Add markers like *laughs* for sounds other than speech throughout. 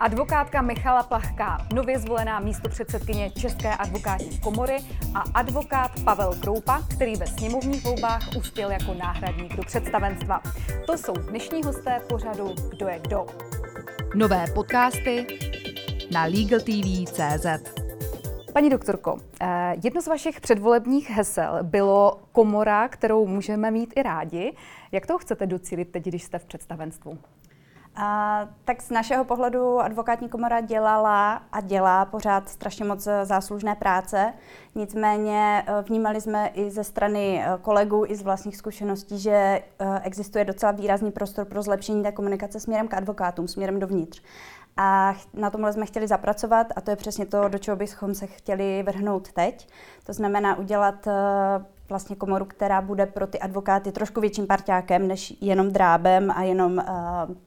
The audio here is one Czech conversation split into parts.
Advokátka Michala Plachká, nově zvolená místo předsedkyně České advokátní komory a advokát Pavel Kroupa, který ve sněmovních volbách uspěl jako náhradník do představenstva. To jsou dnešní hosté pořadu Kdo je kdo. Nové podcasty na LegalTV.cz Paní doktorko, eh, jedno z vašich předvolebních hesel bylo komora, kterou můžeme mít i rádi. Jak to chcete docílit teď, když jste v představenstvu? A, tak z našeho pohledu advokátní komora dělala a dělá pořád strašně moc záslužné práce. Nicméně eh, vnímali jsme i ze strany eh, kolegů, i z vlastních zkušeností, že eh, existuje docela výrazný prostor pro zlepšení té komunikace směrem k advokátům, směrem dovnitř. A na tomhle jsme chtěli zapracovat a to je přesně to, do čeho bychom se chtěli vrhnout teď. To znamená udělat vlastně komoru, která bude pro ty advokáty trošku větším parťákem než jenom drábem a jenom uh,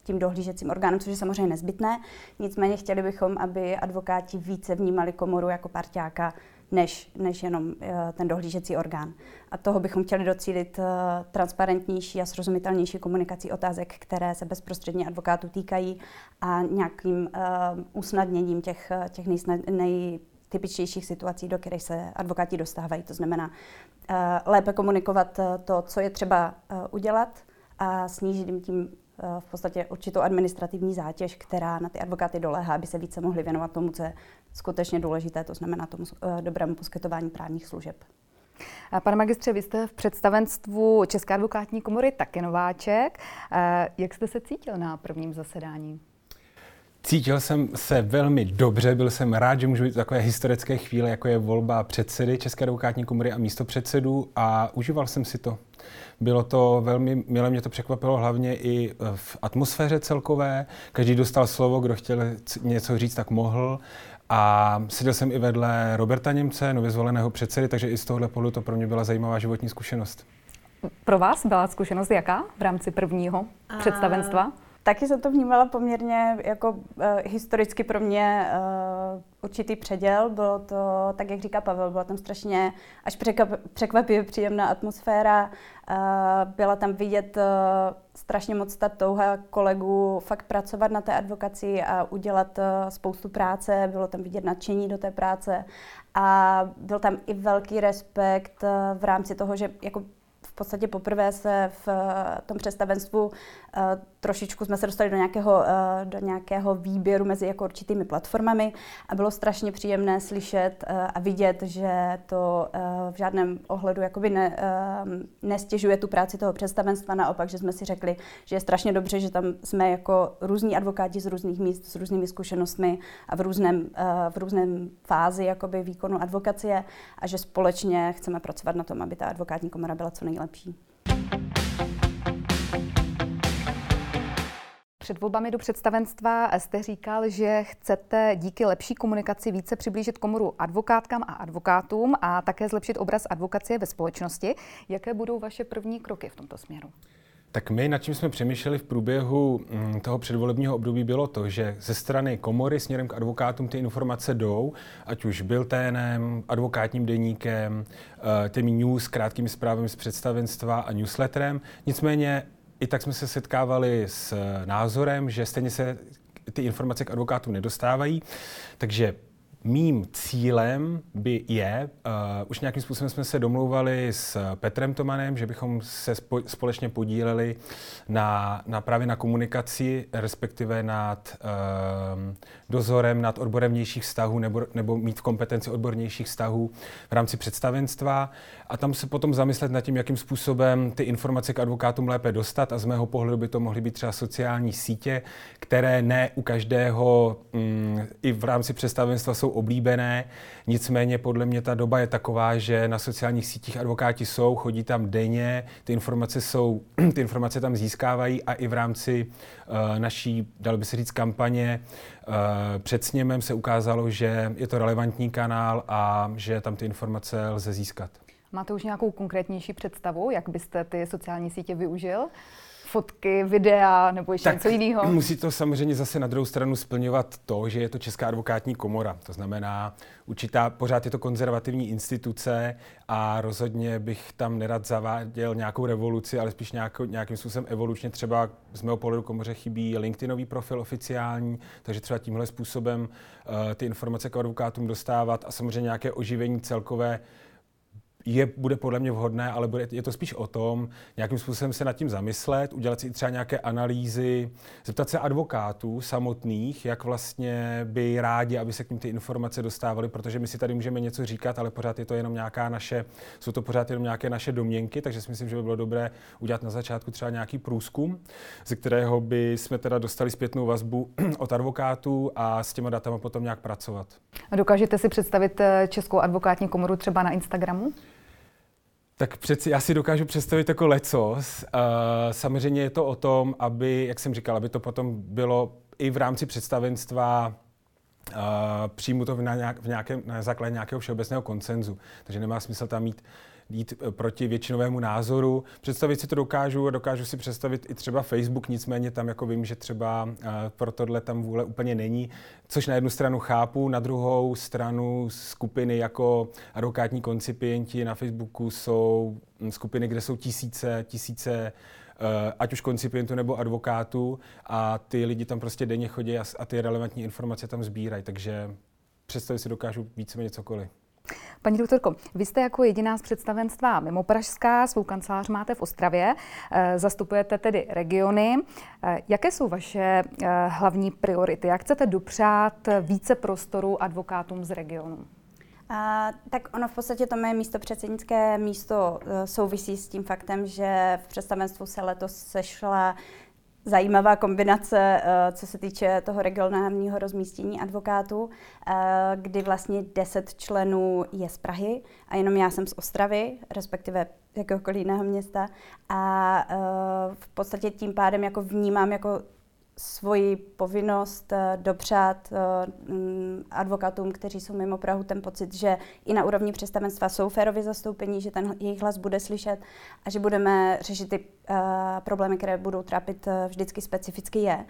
tím dohlížecím orgánem, což je samozřejmě nezbytné. Nicméně chtěli bychom, aby advokáti více vnímali komoru jako parťáka, než, než jenom uh, ten dohlížecí orgán. A toho bychom chtěli docílit uh, transparentnější a srozumitelnější komunikací otázek, které se bezprostředně advokátů týkají a nějakým uh, usnadněním těch, těch nejsnad, nej, typičtějších situací, do kterých se advokáti dostávají. To znamená uh, lépe komunikovat eh, to, co je třeba uh, udělat a snížit jim tím v podstatě určitou administrativní zátěž, která na ty advokáty doléhá, aby se více mohli věnovat tomu, co je skutečně důležité, to znamená tomu dobrému poskytování právních služeb. Pane magistře, vy jste v představenstvu České advokátní komory taky nováček. Jak jste se cítil na prvním zasedání? Cítil jsem se velmi dobře, byl jsem rád, že můžu být takové historické chvíle, jako je volba předsedy České advokátní komory a místo předsedů a užíval jsem si to. Bylo to velmi, milé mě to překvapilo hlavně i v atmosféře celkové. Každý dostal slovo, kdo chtěl něco říct, tak mohl. A seděl jsem i vedle Roberta Němce, nově zvoleného předsedy, takže i z tohohle pohledu to pro mě byla zajímavá životní zkušenost. Pro vás byla zkušenost jaká v rámci prvního představenstva? Taky jsem to vnímala poměrně jako uh, historicky pro mě uh, určitý předěl. Bylo to, tak jak říká Pavel, byla tam strašně až překvapivě příjemná atmosféra. Uh, byla tam vidět uh, strašně moc ta touha kolegů fakt pracovat na té advokaci a udělat uh, spoustu práce. Bylo tam vidět nadšení do té práce a byl tam i velký respekt uh, v rámci toho, že jako v podstatě poprvé se v tom představenstvu trošičku jsme se dostali do nějakého, eh, do nějakého výběru mezi jako určitými platformami a bylo strašně příjemné slyšet eh, a vidět, že to v žádném ohledu jakoby ne, nestěžuje tu práci toho představenstva, naopak, že jsme si řekli, že je strašně dobře, že tam jsme jako různí advokáti z různých míst, s různými zkušenostmi a v různém, v různém fázi jakoby výkonu advokacie a že společně chceme pracovat na tom, aby ta advokátní komora byla co nejlepší. Před volbami do představenstva jste říkal, že chcete díky lepší komunikaci více přiblížit komoru advokátkám a advokátům a také zlepšit obraz advokacie ve společnosti. Jaké budou vaše první kroky v tomto směru? Tak my, nad čím jsme přemýšleli v průběhu mm, toho předvolebního období, bylo to, že ze strany komory směrem k advokátům ty informace jdou, ať už byl TNM, advokátním deníkem, eh, těmi news, krátkými zprávami z představenstva a newsletterem. Nicméně i tak jsme se setkávali s názorem, že stejně se ty informace k advokátům nedostávají. Takže Mým cílem by je, uh, už nějakým způsobem jsme se domlouvali s Petrem Tomanem, že bychom se spo, společně podíleli na, na právě na komunikaci, respektive nad uh, dozorem nad odborem vnějších vztahů nebo, nebo mít kompetenci odbornějších vztahů v rámci představenstva. A tam se potom zamyslet nad tím, jakým způsobem ty informace k advokátům lépe dostat. A z mého pohledu by to mohly být třeba sociální sítě, které ne u každého mm, i v rámci představenstva jsou oblíbené, nicméně podle mě ta doba je taková, že na sociálních sítích advokáti jsou, chodí tam denně, ty informace jsou, *clears throat* ty informace tam získávají a i v rámci uh, naší, dalo by se říct, kampaně uh, před sněmem se ukázalo, že je to relevantní kanál a že tam ty informace lze získat. Máte už nějakou konkrétnější představu, jak byste ty sociální sítě využil? Fotky, videa nebo ještě tak něco jiného? Musí to samozřejmě zase na druhou stranu splňovat to, že je to Česká advokátní komora. To znamená, určitá, pořád je to konzervativní instituce a rozhodně bych tam nerad zaváděl nějakou revoluci, ale spíš nějakou, nějakým způsobem evolučně. Třeba z mého pohledu komoře chybí LinkedInový profil oficiální, takže třeba tímhle způsobem uh, ty informace k advokátům dostávat a samozřejmě nějaké oživení celkové je, bude podle mě vhodné, ale bude, je to spíš o tom, nějakým způsobem se nad tím zamyslet, udělat si třeba nějaké analýzy, zeptat se advokátů samotných, jak vlastně by rádi, aby se k ním ty informace dostávaly, protože my si tady můžeme něco říkat, ale pořád je to jenom nějaká naše, jsou to pořád jenom nějaké naše domněnky, takže si myslím, že by bylo dobré udělat na začátku třeba nějaký průzkum, ze kterého by jsme teda dostali zpětnou vazbu *clears throat* od advokátů a s těma datama potom nějak pracovat. A dokážete si představit eh, Českou advokátní komoru třeba na Instagramu? Tak přeci já si dokážu představit jako lecos. Uh, samozřejmě je to o tom, aby, jak jsem říkal, aby to potom bylo i v rámci představenstva uh, přijmu to na, nějak, v nějakém, na základě nějakého všeobecného koncenzu. Takže nemá smysl tam mít jít eh, proti většinovému názoru. Představit si to dokážu a dokážu si představit i třeba Facebook, nicméně tam jako vím, že třeba uh, pro tohle tam vůle úplně není, což na jednu stranu chápu, na druhou stranu skupiny jako advokátní koncipienti na Facebooku jsou hm, skupiny, kde jsou tisíce, tisíce eh, ať už koncipientů nebo advokátů a ty lidi tam prostě denně chodí a, a ty relevantní informace tam sbírají, takže představit si dokážu víceméně cokoliv. Paní doktorko, vy jste jako jediná z představenstva mimo Pražská, svou kancelář máte v Ostravě, eh, zastupujete tedy regiony. Eh, jaké jsou vaše eh, hlavní priority? Jak chcete dopřát více prostoru advokátům z regionu? A, tak ono v podstatě to mé místo předsednické místo souvisí s tím faktem, že v představenstvu se letos sešla zajímavá kombinace, eh, co se týče toho regionálního rozmístění advokátů, eh, kdy vlastně 10 členů je z Prahy a jenom já jsem z Ostravy, respektive jakéhokoliv jiného města. A eh, v podstatě tím pádem jako vnímám jako svoji povinnost eh, dopřát eh, mm, advokátům, kteří jsou mimo Prahu, ten pocit, že i na úrovni představenstva jsou férově zastoupení, že ten jejich hlas bude slyšet a že budeme řešit ty uh, problémy, které budou trápit vždycky specificky je.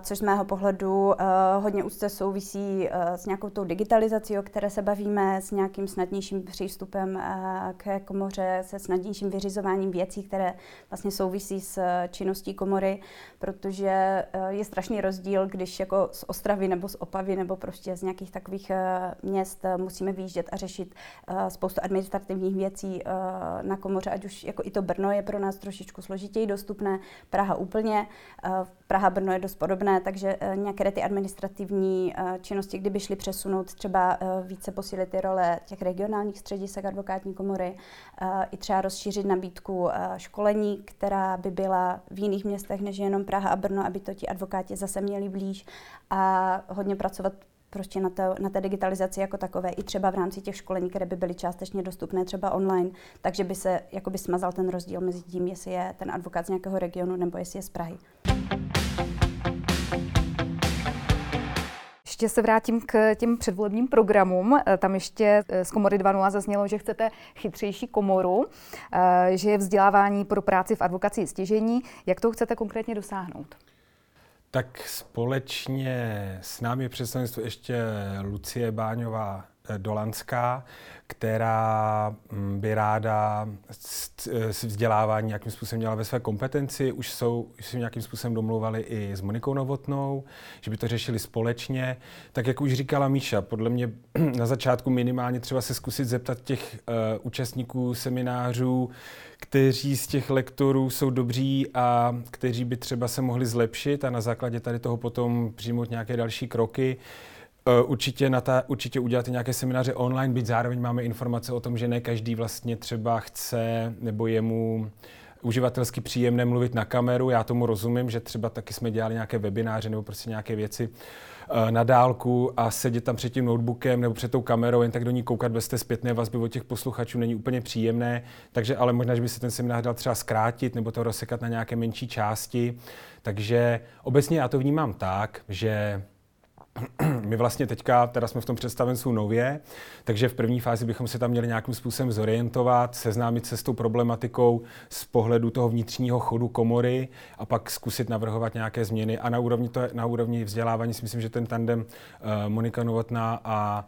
Což z mého pohledu hodně úzce souvisí s nějakou tou digitalizací, o které se bavíme, s nějakým snadnějším přístupem k komoře, se snadnějším vyřizováním věcí, které vlastně souvisí s činností komory, protože Eh, je strašný rozdíl, když jako z Ostravy nebo z Opavy nebo prostě z nějakých takových eh, měst eh, musíme výjíždět a řešit spoustu administrativních věcí na komoře, ať už jako i to Brno je pro nás trošičku složitěji dostupné, Praha úplně, Praha Brno je dost podobné, takže nějaké ty administrativní činnosti, kdyby šly přesunout, třeba více posílit ty role těch regionálních středisek advokátní komory, i třeba rozšířit nabídku školení, která by byla v jiných městech než jenom Praha a Brno, aby to ti advokáti zase měli blíž a hodně pracovat prostě na, to, na té digitalizaci jako takové, i třeba v rámci těch školení, které by byly částečně dostupné třeba online, takže by se jakoby smazal ten rozdíl mezi tím, jestli je ten advokát z nějakého regionu nebo jestli je z Prahy. Ještě se vrátím k těm předvolebním programům. Eh, tam ještě eh, z komory 2.0 zaznělo, že chcete chytřejší komoru, eh, že je vzdělávání pro práci v advokaci stěžení. Jak to chcete konkrétně dosáhnout? Tak společně s námi představenstvo ještě Lucie Báňová Dolanská, která mm, by ráda si vzdělávání nějakým způsobem měla ve své kompetenci. Už jsou, už se nějakým způsobem domluvali i s Monikou Novotnou, že by to řešili společně. Tak jak už říkala Míša, podle mě *clears throat* na začátku minimálně třeba se zkusit zeptat těch uh, účastníků seminářů, kteří z těch lektorů jsou dobří a kteří by třeba se mohli zlepšit a na základě tady toho potom přijmout nějaké další kroky. Eh, určitě, na ta, určitě udělat nějaké semináře online, byť zároveň máme informace o tom, že ne každý vlastně třeba chce nebo je mu uživatelsky příjemné mluvit na kameru. Já tomu rozumím, že třeba taky jsme dělali nějaké webináře nebo prostě nějaké věci eh, na dálku a sedět tam před tím notebookem nebo před tou kamerou, jen tak do ní koukat bez té zpětné vazby od těch posluchačů není úplně příjemné, takže ale možná, že by se ten seminář dal třeba zkrátit nebo to rozsekat na nějaké menší části. Takže obecně já to vnímám tak, že *clears throat* My vlastně teďka, teda jsme v tom představenstvu nově, takže v první fázi bychom se tam měli nějakým způsobem zorientovat, seznámit se s tou problematikou z pohledu toho vnitřního chodu komory a pak zkusit navrhovat nějaké změny. A na úrovni, to, na úrovni vzdělávání si myslím, že ten tandem uh, Monika Novotná a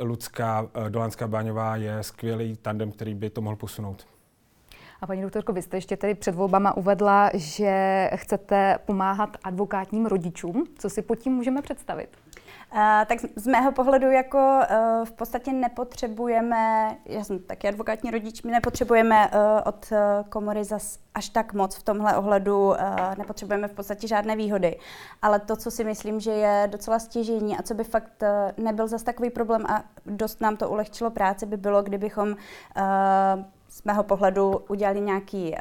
uh, Lucka uh, Dolanská Báňová je skvělý tandem, který by to mohl posunout. A paní doktorko, vy jste ještě tedy před volbama uvedla, že chcete pomáhat advokátním rodičům. Co si pod tím můžeme představit? Uh, tak z mého pohledu jako uh, v podstatě nepotřebujeme, já jsem taky advokátní rodič, my nepotřebujeme uh, od komory zas až tak moc v tomhle ohledu, nepotřebujeme v podstatě žádné výhody. Ale to, co si myslím, že je docela stěžení a co by fakt nebyl zas takový problém a dost nám to ulehčilo práci, by bylo, kdybychom z mého pohledu udělali nějaký uh,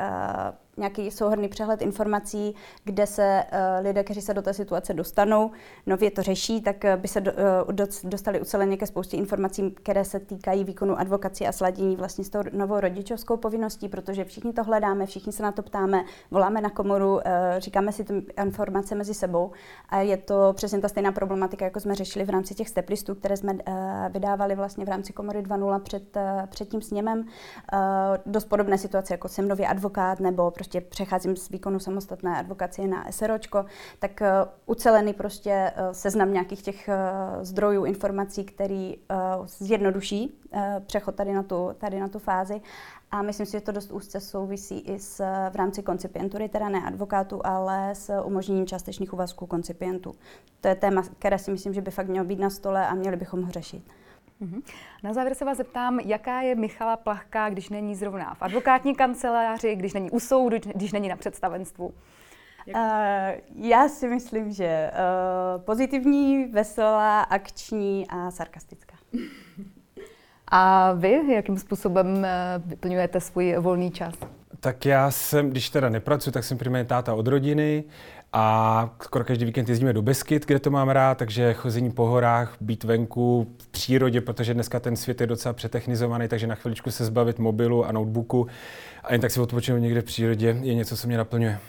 nějaký souhrný přehled informací, kde se uh, lidé, kteří se do té situace dostanou, nově to řeší, tak uh, by se do, uh, dostali uceleně ke spoustě informací, které se týkají výkonu advokacie a sladění vlastně s tou novou rodičovskou povinností, protože všichni to hledáme, všichni se na to ptáme, voláme na komoru, uh, říkáme si ty informace mezi sebou a je to přesně ta stejná problematika, jako jsme řešili v rámci těch steplistů, které jsme uh, vydávali vlastně v rámci komory 2.0 před, uh, před tím sněmem. Uh, dost podobné situace, jako jsem nově advokát nebo prostě přecházím z výkonu samostatné advokacie na SROčko, tak uh, ucelený prostě uh, seznam nějakých těch uh, zdrojů informací, který zjednoduší přechod tady na, tu, tady na tu fázi. A myslím si, že to dost úzce souvisí i s, v rámci koncipientury, teda ne advokátu, ale s umožněním částečných úvazků koncipientů. To je téma, které si myslím, že by fakt mělo být na stole a měli bychom ho řešit. Mhm. Na závěr se vás zeptám, jaká je Michala Plachka, když není zrovna v advokátní kanceláři, když není u soudu, když není na představenstvu? Uh, já si myslím, že uh, pozitivní, veselá, akční a sarkastická. *laughs* A vy, jakým způsobem vyplňujete svůj volný čas? Tak já jsem, když teda nepracuji, tak jsem primárně táta od rodiny a skoro každý víkend jezdíme do Beskyt, kde to mám rád, takže chození po horách, být venku v přírodě, protože dneska ten svět je docela přetechnizovaný, takže na chviličku se zbavit mobilu a notebooku a jen tak si odpočinout někde v přírodě je něco, co mě naplňuje.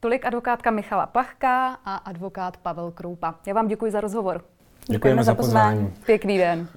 Tolik advokátka Michala Plachka a advokát Pavel Kroupa. Já vám děkuji za rozhovor. Děkujeme, Děkujeme za pozvání. Pěkný den.